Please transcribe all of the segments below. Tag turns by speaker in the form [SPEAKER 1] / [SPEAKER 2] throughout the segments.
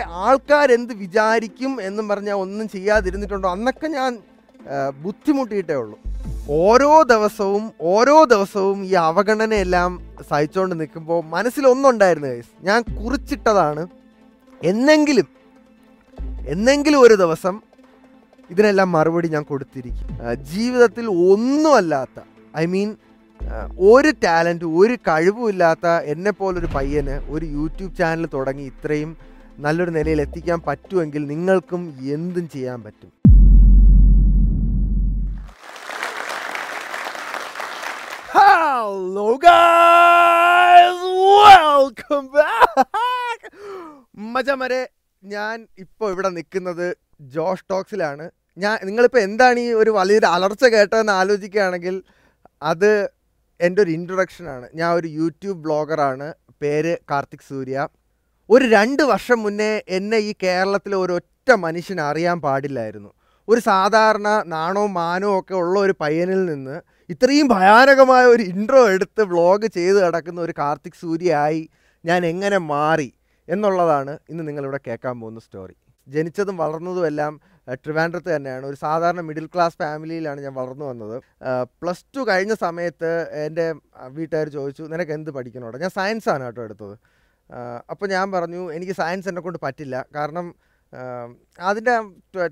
[SPEAKER 1] ആൾക്കാരെന്ത് വിചാരിക്കും എന്നും പറഞ്ഞാൽ ഒന്നും ചെയ്യാതിരുന്നിട്ടുണ്ടോ? അന്നൊക്കെ ഞാൻ ബുദ്ധിമുട്ടിയിട്ടേ ഉള്ളൂ. ഓരോ ദിവസവും ഓരോ ദിവസവും ഈ അവഗണനയെല്ലാം സഹിച്ചുകൊണ്ട് നിൽക്കുമ്പോൾ മനസ്സിലൊന്നുണ്ടായിരുന്നു ഗൈസ് ഞാൻ കുറിച്ചിട്ടതാണ്. എന്നെങ്കിലും എന്നെങ്കിലും ഒരു ദിവസം ഇതിനെല്ലാം മറുപടി ഞാൻ കൊടുത്തിരിക്കും. ജീവിതത്തിൽ ഒന്നുമല്ലാത്ത ഐ മീൻ ഒരു ടാലന്റ് ഒരു കഴിവുമില്ലാത്ത എന്നെപ്പോലൊരു പയ്യന് ഒരു യൂട്യൂബ് ചാനൽ തുടങ്ങി ഇത്രയും നല്ലൊരു നിലയിൽ എത്തിക്കാൻ പറ്റുമെങ്കിൽ നിങ്ങൾക്കും എന്തും ചെയ്യാൻ പറ്റും. Hello guys! വെൽക്കം ബാക്ക് മജമരെ ഞാൻ ഇപ്പോൾ ഇവിടെ നിൽക്കുന്നത് ജോഷ് ടോക്സിലാണ്. ഞാൻ നിങ്ങളിപ്പോൾ എന്താണ് ഈ ഒരു വലിയൊരു അലർച്ച കേട്ടതെന്ന് ആലോചിക്കുകയാണെങ്കിൽ അത് എന്റെ ഒരു ഇൻട്രൊഡക്ഷനാണ് ഞാൻ ഒരു യൂട്യൂബ് ബ്ലോഗറാണ്. പേര് കാർത്തിക് സൂര്യ. ഒരു രണ്ട് വർഷം മുന്നേ എന്നെ ഈ കേരളത്തിലെ ഒരൊറ്റ മനുഷ്യന് അറിയാൻ പാടില്ലായിരുന്നു. ഒരു സാധാരണ നാണോ മാനോ ഒക്കെ ഉള്ള ഒരു പയ്യനിൽ നിന്ന് ഇത്രയും ഭയാനകമായ ഒരു ഇൻട്രോ എടുത്ത് വ്ളോഗ് ചെയ്ത് കിടക്കുന്ന ഒരു കാർത്തിക് സൂര്യയായി ഞാൻ എങ്ങനെ മാറി എന്നുള്ളതാണ് ഇന്ന് നിങ്ങളിവിടെ കേൾക്കാൻ പോകുന്ന സ്റ്റോറി ജനിച്ചതും വളർന്നതും എല്ലാം ട്രിവാൻഡ്രത്ത് തന്നെയാണ്. ഒരു സാധാരണ മിഡിൽ ക്ലാസ് ഫാമിലിയിലാണ് ഞാൻ വളർന്നു വന്നത്. പ്ലസ് ടു കഴിഞ്ഞ സമയത്ത് എന്റെ വീട്ടുകാർ ചോദിച്ചു നിനക്ക് എന്ത് പഠിക്കണോടെ? ഞാൻ സയൻസാണ് കേട്ടോ എടുത്തത്. അപ്പോൾ ഞാൻ പറഞ്ഞു എനിക്ക് സയൻസ് എന്നെ കൊണ്ട് പറ്റില്ല. കാരണം അതിന്റെ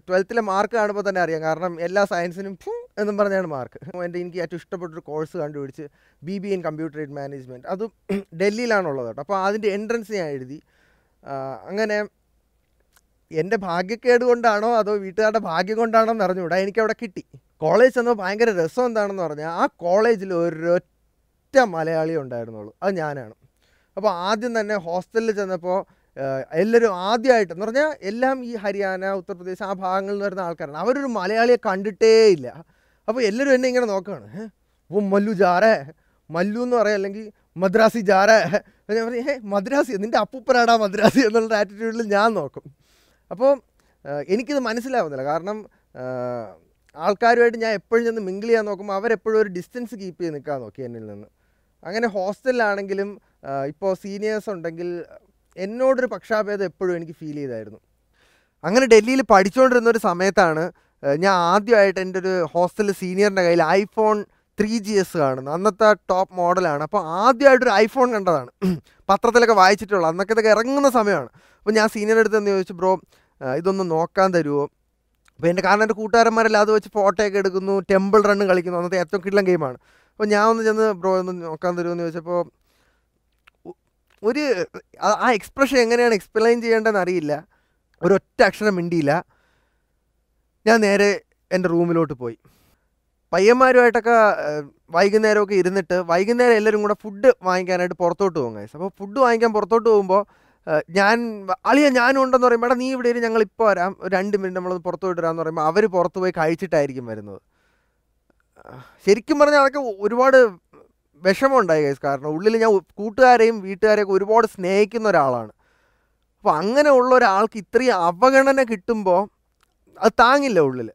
[SPEAKER 1] ട്വൽത്തിലെ മാർക്ക് കാണുമ്പോൾ തന്നെ അറിയാം. കാരണം എല്ലാ സയൻസിനും എന്നും പറഞ്ഞാണ് മാർക്ക് എന്റെ എനിക്ക് ഏറ്റവും ഇഷ്ടപ്പെട്ടൊരു കോഴ്സ് കണ്ടുപിടിച്ച് B B in computer aid management അത് ഡൽഹിയിലാണുള്ളത് കേട്ടോ. അപ്പോൾ അതിന്റെ എൻട്രൻസ് ഞാൻ എഴുതി. അങ്ങനെ എന്റെ ഭാഗ്യക്കേട് കൊണ്ടാണോ അതോ വീട്ടുകാരുടെ ഭാഗ്യം കൊണ്ടാണോ എന്ന് അറിഞ്ഞുകൂടാ. എനിക്ക് അവിടെ കിട്ടി. കോളേജ് ചെന്നപ്പോൾ ഭയങ്കര രസം എന്താണെന്ന് പറഞ്ഞാൽ ആ കോളേജിൽ ഒരൊറ്റ മലയാളി ഉണ്ടായിരുന്നുള്ളൂ. അത് ഞാനാണ്. അപ്പോൾ ആദ്യം തന്നെ ഹോസ്റ്റലിൽ ചെന്നപ്പോൾ എല്ലാവരും ആദ്യമായിട്ട് എന്ന് പറഞ്ഞാൽ എല്ലാം ഈ ഹരിയാന ഉത്തർപ്രദേശ് ആ ഭാഗങ്ങളിൽ നിന്ന് വരുന്ന ആൾക്കാരാണ്. അവരൊരു മലയാളിയെ കണ്ടിട്ടേ ഇല്ല അപ്പോൾ എല്ലാവരും എന്നെ ഇങ്ങനെ നോക്കുകയാണ് "ഹേ, ഓ മല്ലു ജാറേ മല്ലു എന്ന് പറയാം അല്ലെങ്കിൽ മദ്രാസി ജാറേ. ഞാൻ പറയും ഏ മദ്രാസി നിന്റെ അപ്പൂപ്പനാടാ മദ്രാസി എന്നുള്ള ആറ്റിറ്റ്യൂഡിൽ ഞാൻ നോക്കും. അപ്പോൾ എനിക്കിത് മനസ്സിലാവുന്നില്ല. കാരണം ആൾക്കാരുമായിട്ട് ഞാൻ എപ്പോഴും ചെന്ന് മിങ്കിൾ ചെയ്യാൻ നോക്കുമ്പോൾ അവരെപ്പോഴും ഒരു ഡിസ്റ്റൻസ് കീപ്പ് ചെയ്ത് നിൽക്കാൻ നോക്കി എന്നിൽ നിന്ന്. അങ്ങനെ ഹോസ്റ്റലിലാണെങ്കിലും ഇപ്പോൾ സീനിയേഴ്സ് ഉണ്ടെങ്കിൽ എന്നോടൊരു പക്ഷാഭേദം എപ്പോഴും എനിക്ക് ഫീൽ ചെയ്തായിരുന്നു. അങ്ങനെ ഡൽഹിയിൽ പഠിച്ചുകൊണ്ടിരുന്ന ഒരു സമയത്താണ് ഞാൻ ആദ്യമായിട്ട് എന്റെ ഒരു ഹോസ്റ്റൽ സീനിയറിന്റെ കയ്യിൽ ഐഫോൺ ത്രീ ജി എസ് കാണുന്നത്. അന്നത്തെ ടോപ്പ് മോഡലാണ് അപ്പോൾ ആദ്യമായിട്ടൊരു ഐഫോൺ കണ്ടതാണ്. പത്രത്തിലൊക്കെ വായിച്ചിട്ടുള്ളൂ അന്നൊക്കെ ഇതൊക്കെ ഇറങ്ങുന്ന സമയമാണ്. അപ്പോൾ ഞാൻ സീനിയർ അടുത്ത് എന്ന് ചോദിച്ചു ബ്രോ ഇതൊന്ന് നോക്കാൻ തരുമോ അപ്പോൾ എന്റെ കാരണം എന്റെ കൂട്ടുകാരന്മാരെല്ലാം അത് വെച്ച് ഫോട്ടോയൊക്കെ എടുക്കുന്നു ടെമ്പിൾ റണ്ണ് കളിക്കുന്നു. അന്നത്തെ ഏറ്റവും കിള്ളം ഗെയിമാണ് അപ്പോൾ ഞാൻ ഒന്ന് ചെന്ന് ബ്രോ ഒന്ന് നോക്കാൻ തരുമോ എന്ന് ചോദിച്ചപ്പോൾ ഒരു ആ- എക്സ്പ്രഷൻ എങ്ങനെയാണ് എക്സ്പ്ലെയിൻ ചെയ്യേണ്ടതെന്ന് അറിയില്ല. ഒരൊറ്റ അക്ഷരം മിണ്ടിയില്ല. ഞാൻ നേരെ എന്റെ റൂമിലോട്ട് പോയി. പയ്യന്മാരുമായിട്ടൊക്കെ വൈകുന്നേരമൊക്കെ ഇരുന്നിട്ട് വൈകുന്നേരം എല്ലാവരും കൂടെ ഫുഡ് വാങ്ങിക്കാനായിട്ട് പുറത്തോട്ട് പോകും ഗൈസ് അപ്പോൾ ഫുഡ് വാങ്ങിക്കാൻ പുറത്തോട്ട് പോകുമ്പോൾ ഞാൻ അളിയ ഞാനും ഉണ്ടെന്ന് പറയുമ്പോൾ എടാ നീ ഇവിടെ ഇരി ഞങ്ങൾ ഇപ്പോൾ വരാം. രണ്ട് മിനിറ്റ് നമ്മളൊന്ന് പുറത്ത് പോയിട്ട് വരാമെന്ന് പറയുമ്പോൾ അവർ പുറത്ത് പോയി കഴിച്ചിട്ടായിരിക്കും വരുന്നത്. ശരിക്കും പറഞ്ഞാൽ അതൊക്കെ ഒരുപാട് വിഷമമുണ്ടായി ഗൈസ് കാരണം ഉള്ളിൽ ഞാൻ കൂട്ടുകാരെയും വീട്ടുകാരെയൊക്കെ ഒരുപാട് സ്നേഹിക്കുന്ന ഒരാളാണ്. അപ്പോൾ അങ്ങനെ ഉള്ള ഒരാൾക്ക് ഇത്രയും അവഗണന കിട്ടുമ്പോൾ അത് താങ്ങില്ല ഉള്ളിൽ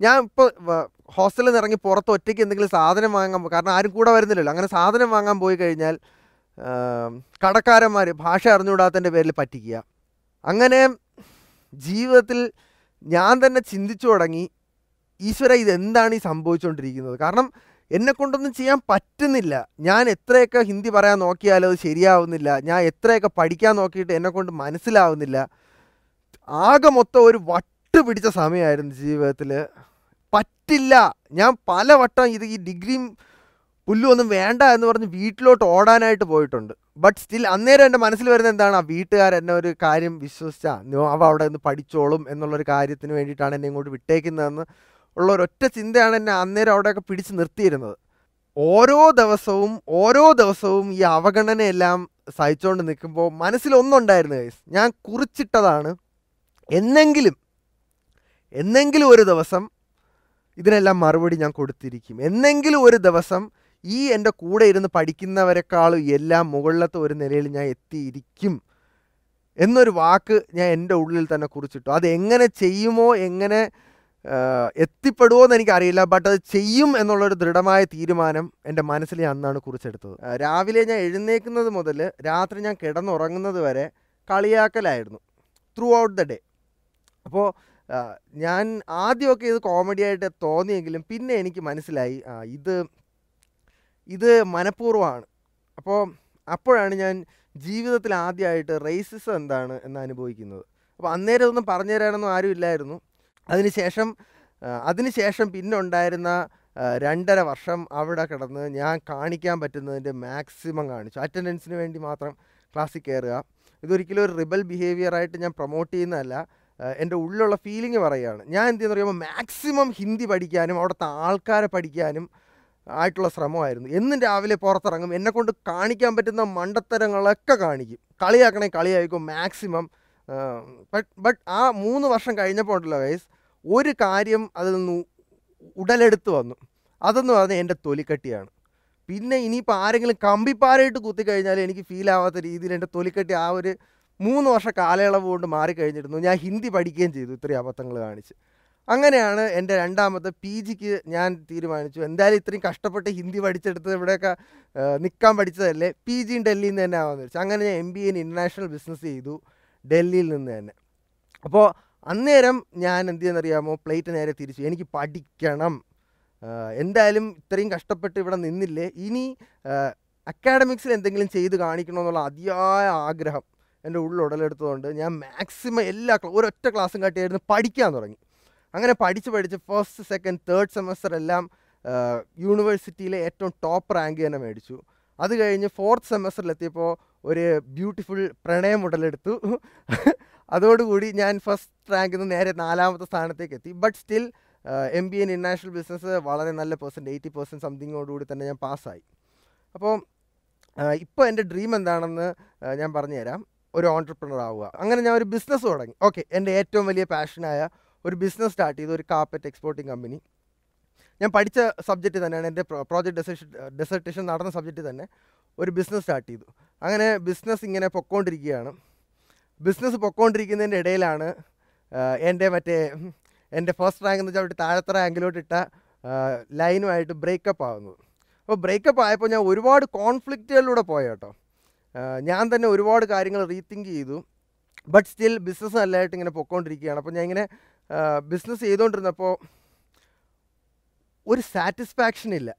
[SPEAKER 1] ഞാൻ ഇപ്പോൾ ഹോസ്റ്റലിൽ നിന്ന് ഇറങ്ങി പുറത്ത് ഒറ്റയ്ക്ക് എന്തെങ്കിലും സാധനം വാങ്ങാൻ കാരണം ആരും കൂടെ വരുന്നില്ലല്ലോ. അങ്ങനെ സാധനം വാങ്ങാൻ പോയി കഴിഞ്ഞാൽ കടക്കാരന്മാർ ഭാഷ അറിഞ്ഞുകൂടാത്തതിന്റെ പേരിൽ പറ്റിക്കുക. അങ്ങനെ ജീവിതത്തിൽ ഞാൻ തന്നെ ചിന്തിച്ചു തുടങ്ങി ഈശ്വര ഇതെന്താണ് ഈ സംഭവിച്ചുകൊണ്ടിരിക്കുന്നത് കാരണം എന്നെ കൊണ്ടൊന്നും ചെയ്യാൻ പറ്റുന്നില്ല. ഞാൻ എത്രയൊക്കെ ഹിന്ദി പറയാൻ നോക്കിയാലും അത് ശരിയാവുന്നില്ല. ഞാൻ എത്രയൊക്കെ പഠിക്കാൻ നോക്കിയിട്ട് എന്നെ കൊണ്ട് മനസ്സിലാവുന്നില്ല. ആകെ മൊത്തം ഒരു വട്ട് പിടിച്ച സമയമായിരുന്നു ജീവിതത്തിൽ പറ്റില്ല. ഞാൻ പല വട്ടം ഇത് ഈ ഡിഗ്രിയും പുല്ലും ഒന്നും വേണ്ട എന്ന് പറഞ്ഞ് വീട്ടിലോട്ട് ഓടാനായിട്ട് പോയിട്ടുണ്ട്. ബട്ട് സ്റ്റിൽ അന്നേരം എന്റെ മനസ്സിൽ വരുന്നത് എന്താണ്? ആ വീട്ടുകാർ എന്നെ ഒരു കാര്യം വിശ്വസിച്ചാൽ അവ അവിടെ നിന്ന് പഠിച്ചോളും എന്നുള്ളൊരു കാര്യത്തിന് വേണ്ടിയിട്ടാണ് എന്നെ ഇങ്ങോട്ട് വിട്ടേക്കുന്നതെന്ന് ഉള്ള ഒരൊറ്റ ചിന്തയാണ് എന്നെ അന്നേരം അവിടെയൊക്കെ പിടിച്ച് നിർത്തിയിരുന്നത്. ഓരോ ദിവസവും ഓരോ ദിവസവും ഈ അവഗണനയെല്ലാം സഹിച്ചുകൊണ്ട് നിൽക്കുമ്പോൾ മനസ്സിലൊന്നുണ്ടായിരുന്നു ഗൈസ് ഞാൻ കുറിച്ചിട്ടതാണ്. എന്നെങ്കിലും എന്നെങ്കിലും ഒരു ദിവസം ഇതിനെല്ലാം മറുപടി ഞാൻ കൊടുത്തിരിക്കും. എന്നെങ്കിലും ഒരു ദിവസം ഈ എന്റെ കൂടെ ഇരുന്ന് പഠിക്കുന്നവരെക്കാളും എല്ലാം മുകളിലത്തെ ഒരു നിലയിൽ ഞാൻ എത്തിയിരിക്കും എന്നൊരു വാക്ക് ഞാൻ എന്റെ ഉള്ളിൽ തന്നെ കുറിച്ചിട്ടു. അത് എങ്ങനെ ചെയ്യുമോ എങ്ങനെ എത്തിപ്പെടുമോ എന്ന് എനിക്കറിയില്ല ബട്ട് അത് ചെയ്യും എന്നുള്ളൊരു ദൃഢമായ തീരുമാനം എന്റെ മനസ്സിൽ ഞാൻ അന്നാണ് കുറിച്ചെടുത്തത്. രാവിലെ ഞാൻ എഴുന്നേക്കുന്നത് മുതൽ രാത്രി ഞാൻ കിടന്നുറങ്ങുന്നത് വരെ കളിയാക്കലായിരുന്നു ത്രൂ ഔട്ട് ദ ഡേ അപ്പോൾ ഞാൻ ആദ്യമൊക്കെ ഇത് കോമഡി ആയിട്ട് തോന്നിയെങ്കിലും പിന്നെ എനിക്ക് മനസ്സിലായി ഇത് ഇത് മനഃപൂർവമാണ്. അപ്പോൾ അപ്പോഴാണ് ഞാൻ ജീവിതത്തിൽ ആദ്യമായിട്ട് റേസിസം എന്താണ് എന്ന് അനുഭവിക്കുന്നത്. അപ്പോൾ അന്നേരം ഒന്നും പറഞ്ഞു തരാനൊന്നും ആരും ഇല്ലായിരുന്നു. അതിനുശേഷം അതിനുശേഷം പിന്നെ ഉണ്ടായിരുന്ന രണ്ടര വർഷം അവിടെ കിടന്ന് ഞാൻ കാണിക്കാൻ പറ്റുന്നതിന്റെ മാക്സിമം കാണിച്ചു. അറ്റൻഡൻസിന് വേണ്ടി മാത്രം ക്ലാസ്സിൽ കയറുക. ഇതൊരിക്കലും ഒരു റിബൽ ബിഹേവിയർ ആയിട്ട് ഞാൻ പ്രൊമോട്ട് ചെയ്യുന്നതല്ല. എന്റെ ഉള്ളിലുള്ള ഫീലിംഗ് പറയുകയാണ്. ഞാൻ എന്ത് ചെയ്യുന്ന പറയുമ്പോൾ മാക്സിമം ഹിന്ദി പഠിക്കാനും അവിടുത്തെ ആൾക്കാരെ പഠിക്കാനും ആയിട്ടുള്ള ശ്രമമായിരുന്നു. എന്നും രാവിലെ പുറത്തിറങ്ങും. എന്നെക്കൊണ്ട് കാണിക്കാൻ പറ്റുന്ന മണ്ടത്തരങ്ങളൊക്കെ കാണിക്കും. കളിയാക്കണേ കളിയായിരിക്കും. മാക്സിമം ബട്ട് ബട്ട് ആ മൂന്ന് വർഷം കഴിഞ്ഞപ്പോൾ ഉണ്ടല്ലോ ഗൈസ് ഒരു കാര്യം അതിൽ നിന്ന് ഉടലെടുത്ത് വന്നു. അതെന്ന് പറഞ്ഞാൽ എന്റെ തൊലിക്കട്ടിയാണ്. പിന്നെ ഇനിയിപ്പോൾ ആരെങ്കിലും കമ്പിപ്പാരയിട്ട് കുത്തിക്കഴിഞ്ഞാൽ എനിക്ക് ഫീൽ ആവാത്ത രീതിയിൽ എന്റെ തൊലിക്കട്ടി ആ ഒരു മൂന്ന് വർഷ കാലയളവ് കൊണ്ട് മാറിക്കഴിഞ്ഞിരുന്നു ഞാൻ ഹിന്ദി പഠിക്കുകയും ചെയ്തു ഇത്രയും അബദ്ധങ്ങൾ കാണിച്ച്. അങ്ങനെയാണ് എന്റെ രണ്ടാമത്തെ പി ജിക്ക് ഞാൻ തീരുമാനിച്ചു. എന്തായാലും ഇത്രയും കഷ്ടപ്പെട്ട് ഹിന്ദി പഠിച്ചെടുത്ത് ഇവിടെയൊക്കെ നിൽക്കാൻ പഠിച്ചതല്ലേ? പി ജിയും ഡൽഹിയിൽ നിന്ന് തന്നെ ആവാമെന്ന് വെച്ചു അങ്ങനെ ഞാൻ M B in international business ചെയ്തു. ഡൽഹിയിൽ നിന്ന് തന്നെ. അപ്പോൾ അന്നേരം ഞാൻ എന്ത് ചെയ്യുന്നറിയാമോ? പ്ലേറ്റ് നേരെ തിരിച്ചു. എനിക്ക് പഠിക്കണം. എന്തായാലും ഇത്രയും കഷ്ടപ്പെട്ട് ഇവിടെ നിന്നില്ലേ? ഇനി അക്കാഡമിക്സിൽ എന്തെങ്കിലും ചെയ്ത് കാണിക്കണമെന്നുള്ള അതിയായ ആഗ്രഹം എന്റെ ഉള്ളിൽ ഉടലെടുത്തതുകൊണ്ട് ഞാൻ മാക്സിമം എല്ലാ ഒരൊറ്റ ക്ലാസ്സും കാട്ടിയായിരുന്നു പഠിക്കാൻ തുടങ്ങി. അങ്ങനെ പഠിച്ച് പഠിച്ച് ഫസ്റ്റ് സെക്കൻഡ് തേർഡ് സെമസ്റ്റർ എല്ലാം യൂണിവേഴ്സിറ്റിയിലെ ഏറ്റവും ടോപ്പ് റാങ്ക് തന്നെ മേടിച്ചു. അത് കഴിഞ്ഞ് ഫോർത്ത് സെമസ്റ്ററിലെത്തിയപ്പോൾ ഒരു ബ്യൂട്ടിഫുൾ പ്രണയം ഉടലെടുത്തു. അതോടുകൂടി ഞാൻ ഫസ്റ്റ് റാങ്കിൽ നിന്ന് നേരെ നാലാമത്തെ സ്ഥാനത്തേക്ക് എത്തി but still M B in international business വളരെ നല്ല പെർസെന്റ് എയ്റ്റി പെർസെന്റ് സംതിങ്ങോടുകൂടി തന്നെ ഞാൻ പാസ്സായി അപ്പോൾ ഇപ്പോൾ എന്റെ ഡ്രീം എന്താണെന്ന് ഞാൻ പറഞ്ഞുതരാം. ഒരു ഓൺടർപ്രണർ ആവുക. അങ്ങനെ ഞാൻ ഒരു ബിസിനസ് തുടങ്ങി. ഓക്കെ എന്റെ ഏറ്റവും വലിയ പാഷനായ ഒരു ബിസിനസ് സ്റ്റാർട്ട് ചെയ്തു. ഒരു കാപ്പറ്റ് എക്സ്പോർട്ടിംഗ് കമ്പനി ഞാൻ പഠിച്ച സബ്ജക്റ്റ് തന്നെയാണ് എന്റെ പ്രോജക്റ്റ് ഡെസേഷൻ ഡെസർട്ടേഷൻ നടന്ന സബ്ജക്റ്റ് തന്നെ ഒരു ബിസിനസ് സ്റ്റാർട്ട് ചെയ്തു. അങ്ങനെ ബിസിനസ് ഇങ്ങനെ പൊക്കോണ്ടിരിക്കുകയാണ്. ബിസിനസ് പൊക്കോണ്ടിരിക്കുന്നതിന്റെ ഇടയിലാണ് എന്റെ മറ്റേ എന്റെ ഫസ്റ്റ് റാങ്ക് എന്ന് വെച്ചാൽ അവിടെ താഴത്തെ റാങ്കിലോട്ട് ഇട്ട ലൈനുമായിട്ട് ബ്രേക്കപ്പ് ആവുന്നത്. അപ്പോൾ ബ്രേക്കപ്പ് ആയപ്പോൾ ഞാൻ ഒരുപാട് കോൺഫ്ലിക്റ്റുകളിലൂടെ പോയ കേട്ടോ ഞാൻ തന്നെ ഒരുപാട് കാര്യങ്ങൾ റീതിങ്ക് ചെയ്തു. ബട്ട് സ്റ്റിൽ ബിസിനസ് നല്ലതായിട്ട് ഇങ്ങനെ പൊക്കോണ്ടിരിക്കുകയാണ്. അപ്പോൾ ഞാൻ ഇങ്ങനെ ബിസിനസ് ചെയ്തുകൊണ്ടിരുന്നപ്പോൾ ഒരു സാറ്റിസ്ഫാക്ഷൻ ഇല്ല.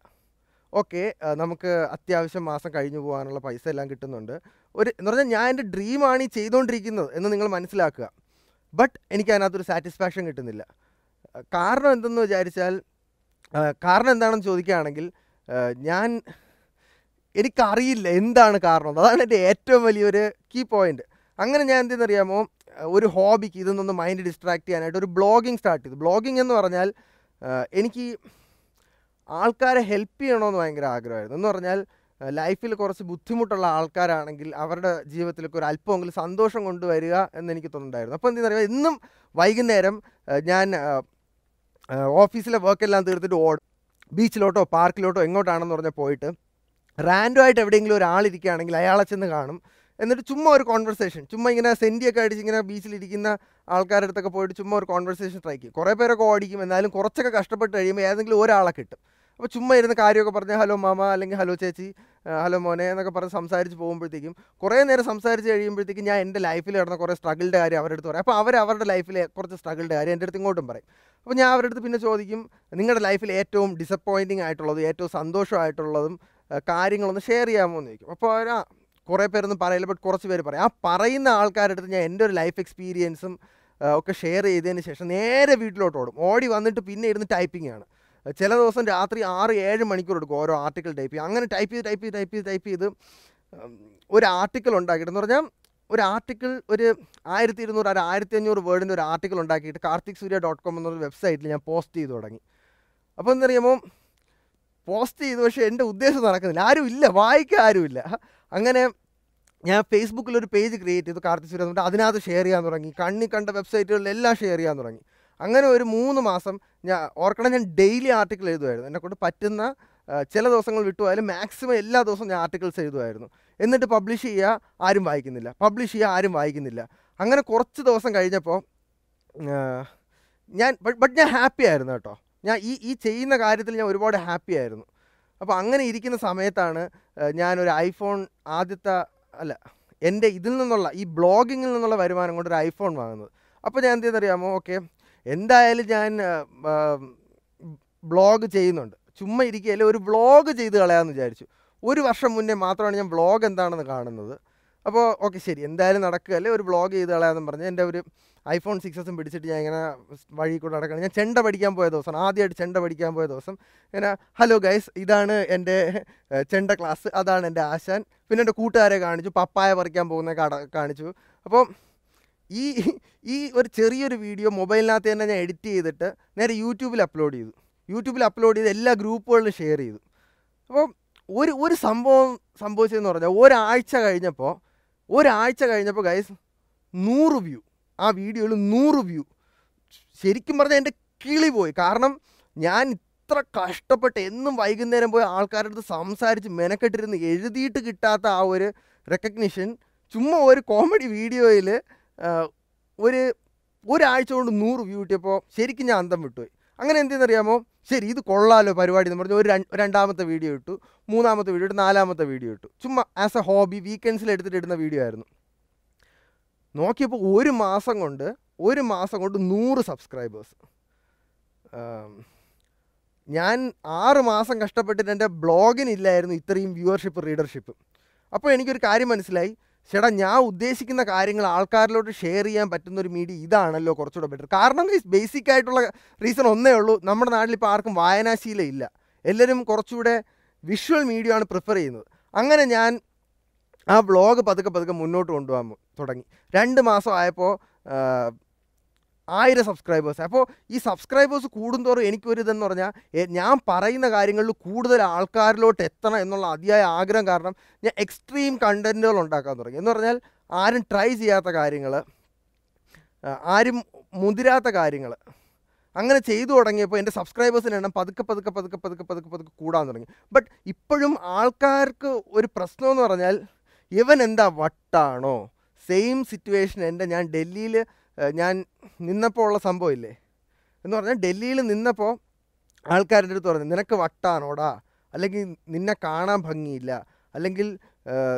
[SPEAKER 1] ഓക്കെ നമുക്ക് അത്യാവശ്യം മാസം കഴിഞ്ഞു പോകാനുള്ള പൈസ എല്ലാം കിട്ടുന്നുണ്ട്. ഒരു എന്ന് പറഞ്ഞാൽ ഞാൻ എന്റെ ഡ്രീമാണ് ഈ ചെയ്തുകൊണ്ടിരിക്കുന്നത് എന്ന് നിങ്ങൾ മനസ്സിലാക്കുക. ബട്ട് എനിക്ക് അതിനകത്തൊരു സാറ്റിസ്ഫാക്ഷൻ കിട്ടുന്നില്ല. കാരണം എന്തെന്ന് വിചാരിച്ചാൽ കാരണം എന്താണെന്ന് ചോദിക്കുകയാണെങ്കിൽ ഞാൻ എനിക്കറിയില്ല എന്താണ് കാരണം. അതാണ് എന്റെ ഏറ്റവും വലിയൊരു കീ പോയിന്റ് അങ്ങനെ ഞാൻ എന്തെന്നറിയാമോ ഒരു ഹോബിക്ക് ഇതൊന്നൊന്ന് മൈൻഡ് ഡിസ്ട്രാക്ട് ചെയ്യാനായിട്ട് ഒരു ബ്ലോഗിങ് സ്റ്റാർട്ട് ചെയ്തു. ബ്ലോഗിങ് എന്ന് പറഞ്ഞാൽ എനിക്ക് ആൾക്കാരെ ഹെൽപ്പ് ചെയ്യണമെന്ന് ഭയങ്കര ആഗ്രഹമായിരുന്നു. എന്ന് പറഞ്ഞാൽ ലൈഫിൽ കുറച്ച് ബുദ്ധിമുട്ടുള്ള ആൾക്കാരാണെങ്കിൽ അവരുടെ ജീവിതത്തിലേക്ക് ഒരു അല്പമെങ്കിലും സന്തോഷം കൊണ്ടുവരിക എന്ന് എനിക്ക് തോന്നുന്നുണ്ടായിരുന്നു. അപ്പോൾ എന്താ പറയുക എന്നും വൈകുന്നേരം ഞാൻ ഓഫീസിലെ വർക്കെല്ലാം തീർത്തിട്ട് ഓടും ബീച്ചിലോട്ടോ പാർക്കിലോട്ടോ എങ്ങോട്ടാണെന്ന് പറഞ്ഞാൽ പോയിട്ട് റാൻഡോ ആയിട്ട് എവിടെയെങ്കിലും ഒരാളിരിക്കുകയാണെങ്കിൽ അയാളെ ചെന്ന് കാണും. എന്നിട്ട് ചുമ്മാ ഒരു കോൺവെർസേഷൻ ചുമ്മാ ഇങ്ങനെ സെന്റിയൊക്കെ അടിച്ച് ഇങ്ങനെ ബീച്ചിലിരിക്കുന്ന ആൾക്കാരുടെ അടുത്തൊക്കെ പോയിട്ട് ചുമ്മാ ഒരു കോൺവെർസേഷൻ ട്രൈ ചെയ്യും. കുറേ പേരൊക്കെ ഓടിക്കും. എന്നാലും കുറച്ചൊക്കെ കഷ്ടപ്പെട്ട് കഴിയുമ്പോൾ ഏതെങ്കിലും ഒരാളെ കിട്ടും. അപ്പോൾ ചുമ്മാ ഇരുന്ന് കാര്യമൊക്കെ പറഞ്ഞ് ഹലോ മാമ അല്ലെങ്കിൽ ഹലോ ചേച്ചി ഹലോ മോനെ എന്നൊക്കെ പറഞ്ഞ് സംസാരിച്ച് പോകുമ്പോഴത്തേക്കും കുറേ നേരം സംസാരിച്ച് കഴിയുമ്പോഴത്തേക്കും ഞാൻ എന്റെ ലൈഫിൽ നടന്ന കുറേ സ്ട്രഗിളുടെ കാര്യം അവരുടെ അടുത്ത് പറയും. അപ്പോൾ അവർ അവരുടെ ലൈഫിലെ കുറച്ച് സ്ട്രഗിളുടെ കാര്യം എന്റെ അടുത്ത് ഇങ്ങോട്ടും പറയും. അപ്പോൾ ഞാൻ അവരുടെ അടുത്ത് പിന്നെ ചോദിക്കും നിങ്ങളുടെ ലൈഫിൽ ഏറ്റവും ഡിസപ്പോയിന്റിങ് ആയിട്ടുള്ളതും ഏറ്റവും സന്തോഷമായിട്ടുള്ളതും കാര്യങ്ങളൊന്ന് ഷെയർ ചെയ്യാമോ? എന്ന് ചോദിക്കും. അപ്പോൾ അവർ ആ കുറേ പേരൊന്നും പറയില്ല ബട്ട് കുറച്ച് പേര് പറയും. ആ പറയുന്ന ആൾക്കാരുടെ അടുത്ത് ഞാൻ എന്റെ ഒരു ലൈഫ് എക്സ്പീരിയൻസും ഒക്കെ ഷെയർ ചെയ്തതിന് ശേഷം നേരെ വീട്ടിലോട്ട് ഓടും. ഓടി വന്നിട്ട് പിന്നെ ഇരുന്ന് ടൈപ്പിംഗ് ആണ്. ചില ദിവസം രാത്രി ആറ് ഏഴ് മണിക്കൂർ എടുക്കും ഓരോ ആർട്ടിക്കിൾ ടൈപ്പ് ചെയ്യും അങ്ങനെ ടൈപ്പ് ചെയ്ത് ടൈപ്പ് ചെയ്ത് ടൈപ്പ് ചെയ്ത് ടൈപ്പ് ചെയ്ത് ഒരു ആർട്ടിക്കിൾ ഉണ്ടാക്കിയിട്ട് എന്ന് പറഞ്ഞാൽ ഒരു ആർട്ടിക്കിൾ ഒരു ആയിരത്തി ഇരുന്നൂറ് ഒരു ആയിരത്തി അഞ്ഞൂറ് വേർഡിന്റെ ഒരു ആർട്ടിക്കിൾ ഉണ്ടാക്കിയിട്ട് കാർത്തിക് സൂര്യ ഡോട്ട് കോം എന്നൊരു വെബ്സൈറ്റിൽ ഞാൻ പോസ്റ്റ് ചെയ്ത് തുടങ്ങി. അപ്പോൾ എന്തറിയാമോ? പോസ്റ്റ് ചെയ്തു പക്ഷേ എന്റെ ഉദ്ദേശം നടക്കുന്നില്ല. ആരും ഇല്ല വായിക്കാൻ ആരുമില്ല അങ്ങനെ ഞാൻ ഫേസ്ബുക്കിൽ ഒരു പേജ് ക്രിയേറ്റ് ചെയ്തു കാർത്തിക് സൂര്യ എന്നിട്ട് അതിനകത്ത് ഷെയർ ചെയ്യാൻ തുടങ്ങി. കണ്ണി കണ്ട വെബ്സൈറ്റുകളിലെല്ലാം ഷെയർ ചെയ്യാൻ തുടങ്ങി. അങ്ങനെ ഒരു മൂന്ന് മാസം ഞാൻ ഓർക്കണം ഞാൻ ഡെയിലി ആർട്ടിക്കിൾ എഴുതുമായിരുന്നു എന്നെക്കൊണ്ട് പറ്റുന്ന ചില ദിവസങ്ങൾ വിട്ടുപോയാലും മാക്സിമം എല്ലാ ദിവസവും ഞാൻ ആർട്ടിക്കിൾസ് എഴുതുമായിരുന്നു എന്നിട്ട് പബ്ലിഷ് ചെയ്യുക ആരും വായിക്കുന്നില്ല. പബ്ലിഷ് ചെയ്യുക ആരും വായിക്കുന്നില്ല. അങ്ങനെ കുറച്ച് ദിവസം കഴിഞ്ഞപ്പോൾ ഞാൻ ബട്ട് ഞാൻ ഹാപ്പി ആയിരുന്നു കേട്ടോ. ഞാൻ ഈ ഈ ചെയ്യുന്ന കാര്യത്തിൽ ഞാൻ ഒരുപാട് ഹാപ്പി ആയിരുന്നു. അപ്പോൾ അങ്ങനെ ഇരിക്കുന്ന സമയത്താണ് ഞാനൊരു ഐഫോൺ ആദ്യത്തെ അല്ല എന്റെ ഇതിൽ നിന്നുള്ള ഈ ബ്ലോഗിങ്ങിൽ നിന്നുള്ള വരുമാനം കൊണ്ട് ഒരു ഐഫോൺ വാങ്ങുന്നത്. അപ്പോൾ ഞാൻ എന്ത് ചെയ്യുന്നറിയാമോ ഓക്കെ എന്തായാലും ഞാൻ ബ്ലോഗ് ചെയ്യുന്നുണ്ട്. ചുമ്മാ ഇരിക്കുകയല്ലേ ഒരു ബ്ലോഗ് ചെയ്ത് കളയാമെന്ന് വിചാരിച്ചു. ഒരു വർഷം മുന്നേ മാത്രമാണ് ഞാൻ ബ്ലോഗ് എന്താണെന്ന് കാണുന്നത്. അപ്പോൾ ഓക്കെ ശരി. എന്തായാലും നടക്കുകയല്ലേ ഒരു ബ്ലോഗ് ചെയ്ത് കളയാമെന്ന് പറഞ്ഞ് എന്റെ ഒരു ഐഫോൺ സിക്സസും പിടിച്ചിട്ട് ഞാൻ ഇങ്ങനെ വഴി കൂടെ നടക്കണം ഞാൻ ചെണ്ട പഠിക്കാൻ പോയ ദിവസം ആദ്യമായിട്ട് ചെണ്ട പഠിക്കാൻ പോയ ദിവസം ഇങ്ങനെ ഹലോ ഗൈസ് ഇതാണ് എന്റെ ചെണ്ട ക്ലാസ്. അതാണ് എന്റെ ആശാൻ. പിന്നെ എന്റെ കൂട്ടുകാരെ കാണിച്ചു പപ്പായ പറിക്കാൻ പോകുന്ന കാണിച്ചു. അപ്പോൾ ഈ ഈ ഒരു ചെറിയൊരു വീഡിയോ മൊബൈലിനകത്ത് തന്നെ ഞാൻ എഡിറ്റ് ചെയ്തിട്ട് നേരെ യൂട്യൂബിൽ അപ്ലോഡ് ചെയ്തു. യൂട്യൂബിൽ അപ്ലോഡ് ചെയ്ത് എല്ലാ ഗ്രൂപ്പുകളിലും ഷെയർ ചെയ്തു. അപ്പോൾ ഒരു ഒരു സംഭവം സംഭവിച്ചതെന്ന് പറഞ്ഞാൽ ഒരാഴ്ച കഴിഞ്ഞപ്പോൾ ഒരാഴ്ച കഴിഞ്ഞപ്പോൾ ഗൈസ് നൂറ് വ്യൂ ആ വീഡിയോയിൽ നൂറ് വ്യൂ ശരിക്കും പറഞ്ഞാൽ എന്റെ കിളി പോയി. കാരണം ഞാൻ ഇത്ര കഷ്ടപ്പെട്ട് എന്നും വൈകുന്നേരം പോയി ആൾക്കാരുടെ അടുത്ത് സംസാരിച്ച് മെനക്കെട്ടിരുന്ന് എഴുതിയിട്ട് കിട്ടാത്ത ആ ഒരു റെക്കഗ്നിഷൻ ചുമ്മാ ഒരു കോമഡി വീഡിയോയിൽ ഒരു ഒരാഴ്ച കൊണ്ട് നൂറ് വ്യൂ കിട്ടിയപ്പോൾ ശരിക്കും ഞാൻ അന്തം വിട്ടുപോയി. അങ്ങനെ എന്തെന്നറിയാമോ? ശരി ഇത് കൊള്ളാലോ പരിപാടി എന്ന് പറഞ്ഞ് ഒരു രണ്ടാമത്തെ വീഡിയോ ഇട്ടു മൂന്നാമത്തെ വീഡിയോ ഇട്ടു നാലാമത്തെ വീഡിയോ ഇട്ടു. ചുമ്മാ ആസ് എ ഹോബി വീക്കെൻഡ്സിൽ എടുത്തിട്ട് ഇടുന്ന വീഡിയോ ആയിരുന്നു. നോക്കിയപ്പോൾ ഒരു മാസം കൊണ്ട് ഒരു മാസം കൊണ്ട് നൂറ് സബ്സ്ക്രൈബേഴ്സ് ഞാൻ ആറ് മാസം കഷ്ടപ്പെട്ടിട്ട് എന്റെ ബ്ലോഗിനില്ലായിരുന്നു ഇത്രയും വ്യൂവർഷിപ്പ് റീഡർഷിപ്പ് അപ്പോൾ എനിക്കൊരു കാര്യം മനസ്സിലായി. ചേട്ടാ ഞാൻ ഉദ്ദേശിക്കുന്ന കാര്യങ്ങൾ ആൾക്കാരിലോട്ട് ഷെയർ ചെയ്യാൻ പറ്റുന്ന ഒരു മീഡിയ ഇതാണല്ലോ കുറച്ചുകൂടെ ബെറ്റർ കാരണം ബേസിക് ആയിട്ടുള്ള റീസൺ ഒന്നേ ഉള്ളൂ. നമ്മുടെ നാട്ടിൽ ഇപ്പോൾ ആർക്കും വായനാശീലം ഇല്ല. എല്ലാവരും കുറച്ചുകൂടെ വിഷ്വൽ മീഡിയ ആണ് പ്രിഫർ ചെയ്യുന്നത്. അങ്ങനെ ഞാൻ ആ വ്ളോഗ് പതുക്കെ പതുക്കെ മുന്നോട്ട് കൊണ്ടുപോകാൻ തുടങ്ങി. രണ്ട് മാസം ആയപ്പോൾ ആയിരം സബ്സ്ക്രൈബേഴ്സ് അപ്പോൾ ഈ സബ്സ്ക്രൈബേഴ്സ് കൂടുന്തോറും എനിക്കൊരിതെന്ന് പറഞ്ഞാൽ ഞാൻ പറയുന്ന കാര്യങ്ങളിൽ കൂടുതൽ ആൾക്കാരിലോട്ട് എത്തണം എന്നുള്ള അതിയായ ആഗ്രഹം കാരണം ഞാൻ എക്സ്ട്രീം കണ്ടന്റുകൾ ഉണ്ടാക്കാൻ തുടങ്ങി. എന്ന് പറഞ്ഞാൽ ആരും ട്രൈ ചെയ്യാത്ത കാര്യങ്ങൾ ആരും മുതിരാത്ത കാര്യങ്ങൾ അങ്ങനെ ചെയ്തു തുടങ്ങിയപ്പോൾ എന്റെ സബ്സ്ക്രൈബേഴ്സിന് എണ്ണം പതുക്കെ പതുക്കെ പതുക്കെ പതുക്കെ പതുക്കെ പതുക്കെ കൂടാൻ തുടങ്ങി. ബട്ട് ഇപ്പോഴും ആൾക്കാർക്ക് ഒരു പ്രശ്നമെന്ന് പറഞ്ഞാൽ ഇവൻ എന്താ വട്ടാണോ? സെയിം സിറ്റുവേഷൻ എന്റെ ഞാൻ ഡൽഹിയിൽ ഞാൻ നിന്നപ്പോൾ ഉള്ള സംഭവമില്ലേ എന്ന് പറഞ്ഞാൽ ഡൽഹിയിൽ നിന്നപ്പോൾ ആൾക്കാരുടെ അടുത്ത് പറഞ്ഞു നിനക്ക് വട്ടാണോടാ? അല്ലെങ്കിൽ നിന്നെ കാണാൻ ഭംഗിയില്ല. അല്ലെങ്കിൽ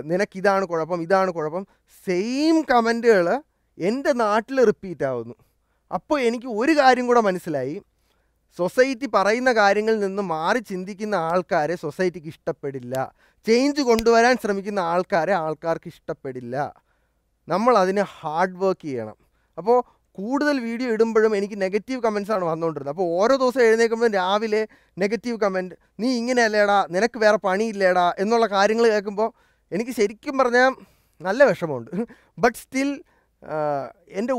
[SPEAKER 1] നിനക്കിതാണ് കുഴപ്പം ഇതാണ് കുഴപ്പം. സെയിം കമന്റുകൾ എന്റെ നാട്ടിൽ റിപ്പീറ്റ് ആവുന്നു. അപ്പോൾ എനിക്ക് ഒരു കാര്യം കൂടെ മനസ്സിലായി. സൊസൈറ്റി പറയുന്ന കാര്യങ്ങളിൽ നിന്ന് മാറി ചിന്തിക്കുന്ന ആൾക്കാരെ സൊസൈറ്റിക്ക് ഇഷ്ടപ്പെടില്ല. ചേഞ്ച് കൊണ്ടുവരാൻ ശ്രമിക്കുന്ന ആൾക്കാരെ ആൾക്കാർക്ക് ഇഷ്ടപ്പെടില്ല. നമ്മൾ അതിന് ഹാർഡ് വർക്ക് ചെയ്യണം. അപ്പോൾ കൂടുതൽ വീഡിയോ ഇടുമ്പോഴും എനിക്ക് നെഗറ്റീവ് കമൻസാണ് വന്നുകൊണ്ടിരുന്നത് അപ്പോൾ ഓരോ ദിവസം എഴുന്നേൽക്കുമ്പോഴും രാവിലെ നെഗറ്റീവ് കമന്റ് നീ ഇങ്ങനെയല്ലേടാ നിനക്ക് വേറെ പണിയില്ലേടാ എന്നുള്ള കാര്യങ്ങൾ കേൾക്കുമ്പോൾ എനിക്ക് ശരിക്കും പറഞ്ഞാൽ നല്ല വിഷമമുണ്ട്. ബട്ട് സ്റ്റിൽ എന്റെ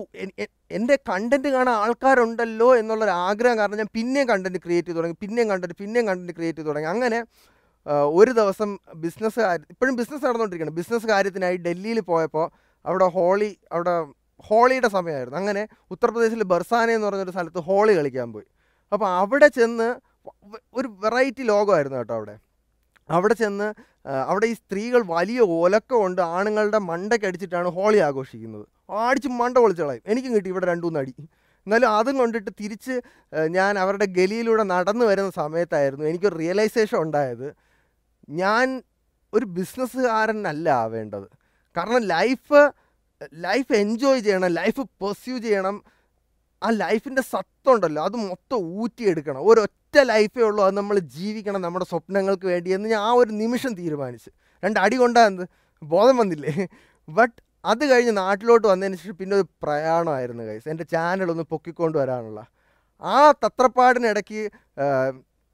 [SPEAKER 1] എന്റെ കണ്ടന്റ് കാണാൻ ആൾക്കാരുണ്ടല്ലോ എന്നുള്ളൊരു ആഗ്രഹം കാരണം ഞാൻ പിന്നെയും കണ്ടന്റ് ക്രിയേറ്റ് ചെയ്ത് തുടങ്ങി പിന്നെയും കണ്ടന്റ് പിന്നെയും കണ്ടന്റ് ക്രിയേറ്റ് ചെയ്ത് തുടങ്ങി. അങ്ങനെ ഒരു ദിവസം ബിസിനസ് ഇപ്പോഴും ബിസിനസ് നടന്നുകൊണ്ടിരിക്കുകയാണ് ബിസിനസ് കാര്യത്തിനായി ഡൽഹിയിൽ പോയപ്പോൾ അവിടെ ഹോളി അവിടെ ഹോളിയുടെ സമയമായിരുന്നു. അങ്ങനെ ഉത്തർപ്രദേശിൽ ബർസാന എന്ന് പറഞ്ഞൊരു സ്ഥലത്ത് ഹോളി കളിക്കാൻ പോയി. അപ്പോൾ അവിടെ ചെന്ന് ഒരു വെറൈറ്റി ലോകമായിരുന്നു കേട്ടോ അവിടെ. അവിടെ ചെന്ന് അവിടെ ഈ സ്ത്രീകൾ വലിയ ഒലക്ക കൊണ്ട് ആണുങ്ങളുടെ മണ്ടക്കടിച്ചിട്ടാണ് ഹോളി ആഘോഷിക്കുന്നത്. ആടിച്ച് മണ്ട പൊളിച്ച് കളയും എനിക്കും കിട്ടി ഇവിടെ രണ്ടു മൂന്ന് അടി. എന്നാലും അതും കൊണ്ടിട്ട് തിരിച്ച് ഞാൻ അവരുടെ ഗലിയിലൂടെ നടന്നു വരുന്ന സമയത്തായിരുന്നു എനിക്കൊരു റിയലൈസേഷൻ ഉണ്ടായത്. ഞാൻ ഒരു ബിസിനസ്സുകാരനല്ല ആവേണ്ടത്. കാരണം ലൈഫ് ലൈഫ് എൻജോയ് ചെയ്യണം ലൈഫ് പെർസ്യൂ ചെയ്യണം. ആ ലൈഫിന്റെ സത്തുണ്ടല്ലോ അത് മൊത്തം ഊറ്റിയെടുക്കണം. ഒരൊറ്റ ലൈഫേ ഉള്ളൂ അത് നമ്മൾ ജീവിക്കണം നമ്മുടെ സ്വപ്നങ്ങൾക്ക് വേണ്ടി എന്ന് ഞാൻ ആ ഒരു നിമിഷം തീരുമാനിച്ചു. രണ്ട് അടി കൊണ്ടാ എന്ത്? ബോധം വന്നില്ലേ? ബട്ട് അത് കഴിഞ്ഞ് നാട്ടിലോട്ട് വന്നതിന് ശേഷം പിന്നെ ഒരു പ്രയാണമായിരുന്നു കൈസ് എന്റെ ചാനലൊന്ന് പൊക്കിക്കൊണ്ട് വരാനുള്ള. ആ തത്രപ്പാടിനിടയ്ക്ക്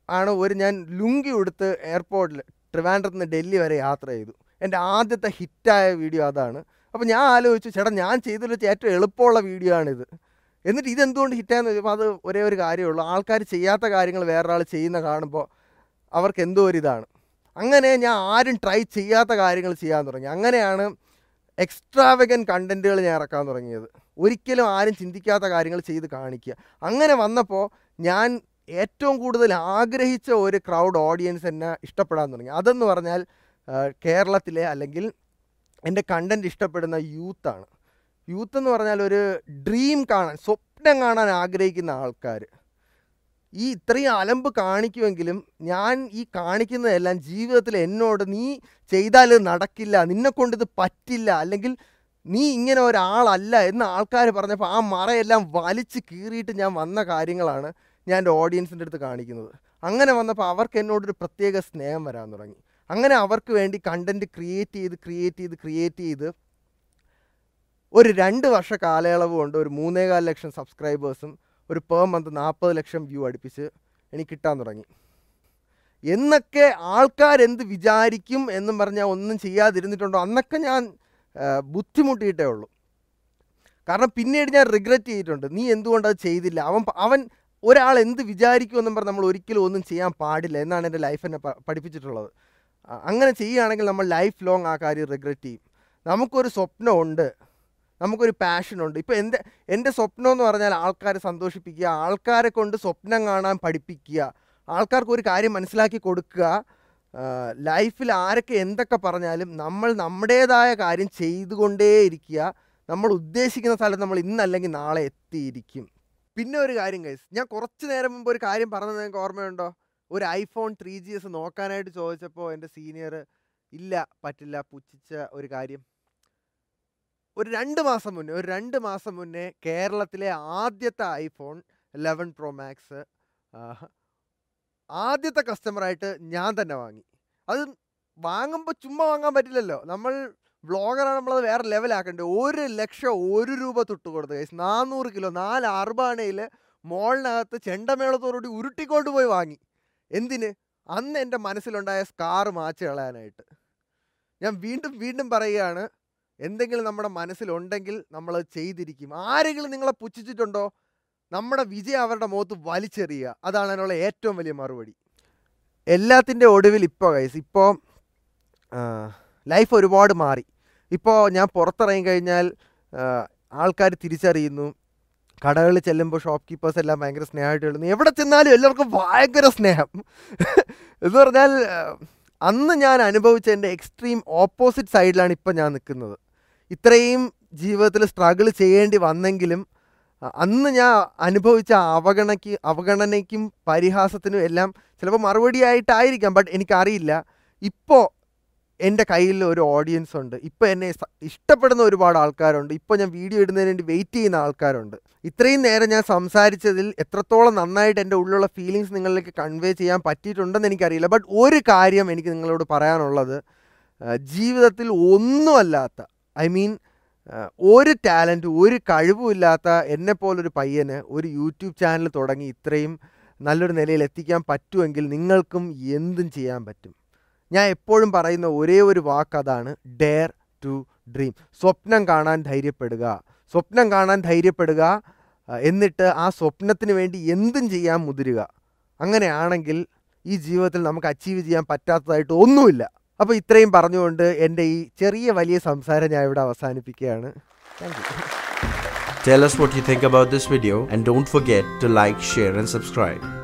[SPEAKER 1] ആണ് ഒരു ഞാൻ ലുങ്കി ഉടുത്ത് എയർപോർട്ടിൽ ട്രിവാൻഡ്രത്ത് നിന്ന് ഡൽഹി വരെ യാത്ര ചെയ്തു. എന്റെ ആദ്യത്തെ ഹിറ്റായ വീഡിയോ അതാണ്. അപ്പോൾ ഞാൻ ആലോചിച്ചു ചേട്ടാ ഞാൻ ചെയ്തതിൽ ഏറ്റവും എളുപ്പമുള്ള വീഡിയോ ആണിത്. എന്നിട്ട് ഇതെന്തുകൊണ്ട് ഹിറ്റായെന്ന് ചോദിച്ചപ്പോൾ അത് ഒരേ ഒരു കാര്യമുള്ളൂ ആൾക്കാർ ചെയ്യാത്ത കാര്യങ്ങൾ വേറൊരാൾ ചെയ്യുന്ന കാണുമ്പോൾ അവർക്ക് എന്തോ ഒരു ഇതാണ്. അങ്ങനെ ഞാൻ ആരും ട്രൈ ചെയ്യാത്ത കാര്യങ്ങൾ ചെയ്യാൻ തുടങ്ങി. അങ്ങനെയാണ് എക്സ്ട്രാവഗൻ കണ്ടന്റുകൾ ഞാൻ ഇറക്കാൻ തുടങ്ങിയത്. ഒരിക്കലും ആരും ചിന്തിക്കാത്ത കാര്യങ്ങൾ ചെയ്ത് കാണിക്കുക. അങ്ങനെ വന്നപ്പോൾ ഞാൻ ഏറ്റവും കൂടുതൽ ആഗ്രഹിച്ച ഒരു ക്രൗഡ് ഓഡിയൻസ് എന്നെ ഇഷ്ടപ്പെടാൻ തുടങ്ങി. അതെന്ന് പറഞ്ഞാൽ കേരളത്തിലെ അല്ലെങ്കിൽ എന്റെ കണ്ടന്റ് ഇഷ്ടപ്പെടുന്ന യൂത്താണ് യൂത്ത് എന്ന് പറഞ്ഞാൽ ഒരു ഡ്രീം കാണാൻ സ്വപ്നം കാണാൻ ആഗ്രഹിക്കുന്ന ആൾക്കാർ ഈ ഇത്രയും അലമ്പ് കാണിക്കുമെങ്കിലും ഞാൻ ഈ കാണിക്കുന്നതെല്ലാം ജീവിതത്തിൽ എന്നോട് നീ ചെയ്താൽ നടക്കില്ല നിന്നെക്കൊണ്ട് ഇത് പറ്റില്ല അല്ലെങ്കിൽ നീ ഇങ്ങനെ ഒരാളല്ല എന്ന് ആൾക്കാർ പറഞ്ഞപ്പോൾ ആ മറയെല്ലാം വലിച്ച് കീറിയിട്ട് ഞാൻ വന്ന കാര്യങ്ങളാണ് ഞാൻ എന്റെ ഓഡിയൻസിന്റെ അടുത്ത് കാണിക്കുന്നത്. അങ്ങനെ വന്നപ്പോൾ അവർക്ക് എന്നോടൊരു പ്രത്യേക സ്നേഹം വരാൻ തുടങ്ങി. അങ്ങനെ അവർക്ക് വേണ്ടി കണ്ടന്റ് ക്രിയേറ്റ് ചെയ്ത് ക്രിയേറ്റ് ചെയ്ത് ക്രിയേറ്റ് ചെയ്ത് ഒരു രണ്ട് വർഷ കാലയളവ് കൊണ്ട് ഒരു മൂന്നേകാൽ ലക്ഷം സബ്സ്ക്രൈബേഴ്സും ഒരു പെർ മന്ത് നാൽപ്പത് ലക്ഷം വ്യൂ അടുപ്പിച്ച് എനിക്ക് കിട്ടാൻ തുടങ്ങി. എന്നൊക്കെ ആൾക്കാരെന്ത് വിചാരിക്കും എന്നും പറഞ്ഞാൽ ഒന്നും ചെയ്യാതിരുന്നിട്ടുണ്ടോ അന്നൊക്കെ ഞാൻ ബുദ്ധിമുട്ടിയിട്ടേ ഉള്ളൂ. കാരണം പിന്നീട് ഞാൻ റിഗ്രറ്റ് ചെയ്തിട്ടുണ്ട്. നീ എന്തുകൊണ്ട് അത് ചെയ്തില്ല? അവൻ അവൻ ഒരാൾ എന്ത് വിചാരിക്കുമെന്നും പറഞ്ഞ് നമ്മൾ ഒരിക്കലും ഒന്നും ചെയ്യാൻ പാടില്ല എന്നാണ് എന്റെ ലൈഫ് എന്നെ പഠിപ്പിച്ചിട്ടുള്ളത്. അങ്ങനെ ചെയ്യുകയാണെങ്കിൽ നമ്മൾ ലൈഫ് ലോങ് ആ കാര്യം റിഗ്രറ്റ് ചെയ്യും. നമുക്കൊരു സ്വപ്നമുണ്ട്. നമുക്കൊരു പാഷനുണ്ട് ഇപ്പോൾ എന്റെ എന്റെ സ്വപ്നം എന്ന് പറഞ്ഞാൽ ആൾക്കാരെ സന്തോഷിപ്പിക്കുക ആൾക്കാരെ കൊണ്ട് സ്വപ്നം കാണാൻ പഠിപ്പിക്കുക ആൾക്കാർക്ക് ഒരു കാര്യം മനസ്സിലാക്കി കൊടുക്കുക ലൈഫിൽ ആരൊക്കെ എന്തൊക്കെ പറഞ്ഞാലും നമ്മൾ നമ്മുടേതായ കാര്യം ചെയ്തുകൊണ്ടേയിരിക്കുക നമ്മൾ ഉദ്ദേശിക്കുന്ന സ്ഥലത്ത് നമ്മൾ ഇന്നല്ലെങ്കിൽ നാളെ എത്തിയിരിക്കും. പിന്നെ ഒരു കാര്യം കൈസ് ഞാൻ കുറച്ച് നേരം മുമ്പ് ഒരു കാര്യം പറഞ്ഞത് നിങ്ങൾക്ക് ഓർമ്മയുണ്ടോ? ഒരു ഐഫോൺ ത്രീ ജി എസ് നോക്കാനായിട്ട് ചോദിച്ചപ്പോൾ എന്റെ സീനിയർ ഇല്ല പറ്റില്ല പുച്ഛിച്ച ഒരു കാര്യം. ഒരു രണ്ട് മാസം മുന്നേ ഒരു രണ്ട് മാസം മുന്നേ കേരളത്തിലെ ആദ്യത്തെ ഐഫോൺ ലെവൻ പ്രോ മാക്സ് ആദ്യത്തെ കസ്റ്റമറായിട്ട് ഞാൻ തന്നെ വാങ്ങി. അത് വാങ്ങുമ്പോൾ ചുമ്മാ വാങ്ങാൻ പറ്റില്ലല്ലോ. നമ്മൾ വ്ളോഗറാണ് നമ്മളത് വേറെ ലെവലാക്കേണ്ടത് ഒരു ലക്ഷം ഒരു രൂപ തൊട്ട് കൊടുത്ത് കഴിച്ച് നാനൂറ് കിലോ നാല് അറുപാണയിൽ മോളിനകത്ത് ചെണ്ടമേളത്തോടുകൂടി ഉരുട്ടിക്കൊണ്ട് പോയി വാങ്ങി. എന്തിന്? അന്ന് എന്റെ മനസ്സിലുണ്ടായ സ്കാർ മാച്ച് കളയാനായിട്ട്. ഞാൻ വീണ്ടും വീണ്ടും പറയുകയാണ് എന്തെങ്കിലും നമ്മുടെ മനസ്സിലുണ്ടെങ്കിൽ നമ്മൾ ചെയ്തിരിക്കും. ആരെങ്കിലും നിങ്ങളെ പുച്ഛിച്ചിട്ടുണ്ടോ? നമ്മുടെ വിജയം അവരുടെ മുഖത്ത് വലിച്ചെറിയുക. അതാണ് അതിനുള്ള ഏറ്റവും വലിയ മറുപടി. എല്ലാത്തിന്റെ ഒടുവിൽ ഇപ്പോൾ കൈസ് ഇപ്പോൾ ലൈഫ് ഒരുപാട് മാറി. ഇപ്പോൾ ഞാൻ പുറത്തിറങ്ങി കഴിഞ്ഞാൽ ആൾക്കാർ തിരിച്ചറിയുന്നു. കടകളിൽ ചെല്ലുമ്പോൾ ഷോപ്പ് കീപ്പേഴ്സ് എല്ലാം ഭയങ്കര സ്നേഹമായിട്ട് എഴുതുന്നു. എവിടെ ചെന്നാലും എല്ലാവർക്കും ഭയങ്കര സ്നേഹം. എന്ന് പറഞ്ഞാൽ അന്ന് ഞാൻ അനുഭവിച്ച എന്റെ എക്സ്ട്രീം ഓപ്പോസിറ്റ് സൈഡിലാണ് ഇപ്പം ഞാൻ നിൽക്കുന്നത്. ഇത്രയും ജീവിതത്തിൽ സ്ട്രഗിൾ ചെയ്യേണ്ടി വന്നെങ്കിലും അന്ന് ഞാൻ അനുഭവിച്ച അവഗണയ്ക്ക് അവഗണനയ്ക്കും പരിഹാസത്തിനും എല്ലാം ചിലപ്പോൾ മറുപടിയായിട്ടായിരിക്കാം. ബട്ട് എനിക്കറിയില്ല. ഇപ്പോൾ എന്റെ കയ്യിൽ ഒരു ഓഡിയൻസ് ഉണ്ട്. ഇപ്പോൾ എന്നെ ഇഷ്ടപ്പെടുന്ന ഒരുപാട് ആൾക്കാരുണ്ട്. ഇപ്പോൾ ഞാൻ വീഡിയോ ഇടുന്നതിന് വേണ്ടി വെയിറ്റ് ചെയ്യുന്ന ആൾക്കാരുണ്ട്. ഇത്രയും നേരം ഞാൻ സംസാരിച്ചതിൽ എത്രത്തോളം നന്നായിട്ട് എന്റെ ഉള്ളിലുള്ള ഫീലിങ്സ് നിങ്ങളിലേക്ക് കൺവേ ചെയ്യാൻ പറ്റിയിട്ടുണ്ടെന്ന് എനിക്കറിയില്ല. ബട്ട് ഒരു കാര്യം എനിക്ക് നിങ്ങളോട് പറയാനുള്ളത് ജീവിതത്തിൽ ഒന്നുമല്ലാത്ത ഐ മീൻ ഒരു ടാലന്റ് ഒരു കഴിവുമില്ലാത്ത എന്നെപ്പോലൊരു പയ്യന് ഒരു യൂട്യൂബ് ചാനൽ തുടങ്ങി ഇത്രയും നല്ലൊരു നിലയിൽ എത്തിക്കാൻ പറ്റുമെങ്കിൽ നിങ്ങൾക്കും എന്തും ചെയ്യാൻ പറ്റും. ഞാൻ എപ്പോഴും പറയുന്ന ഒരേ ഒരു വാക്ക് അതാണ് ഡെയർ ടു ഡ്രീം സ്വപ്നം കാണാൻ ധൈര്യപ്പെടുക. സ്വപ്നം കാണാൻ ധൈര്യപ്പെടുക എന്നിട്ട് ആ സ്വപ്നത്തിന് വേണ്ടി എന്തും ചെയ്യാൻ മുതിരുക. അങ്ങനെയാണെങ്കിൽ ഈ ജീവിതത്തിൽ നമുക്ക് അച്ചീവ് ചെയ്യാൻ പറ്റാത്തതായിട്ട് ഒന്നുമില്ല. അപ്പോൾ ഇത്രയും പറഞ്ഞുകൊണ്ട് എന്റെ ഈ ചെറിയ വലിയ സംസാരം ഞാൻ ഇവിടെ അവസാനിപ്പിക്കുകയാണ്. Thank you
[SPEAKER 2] Tell us what you think about this video and don't forget to like, share, and subscribe.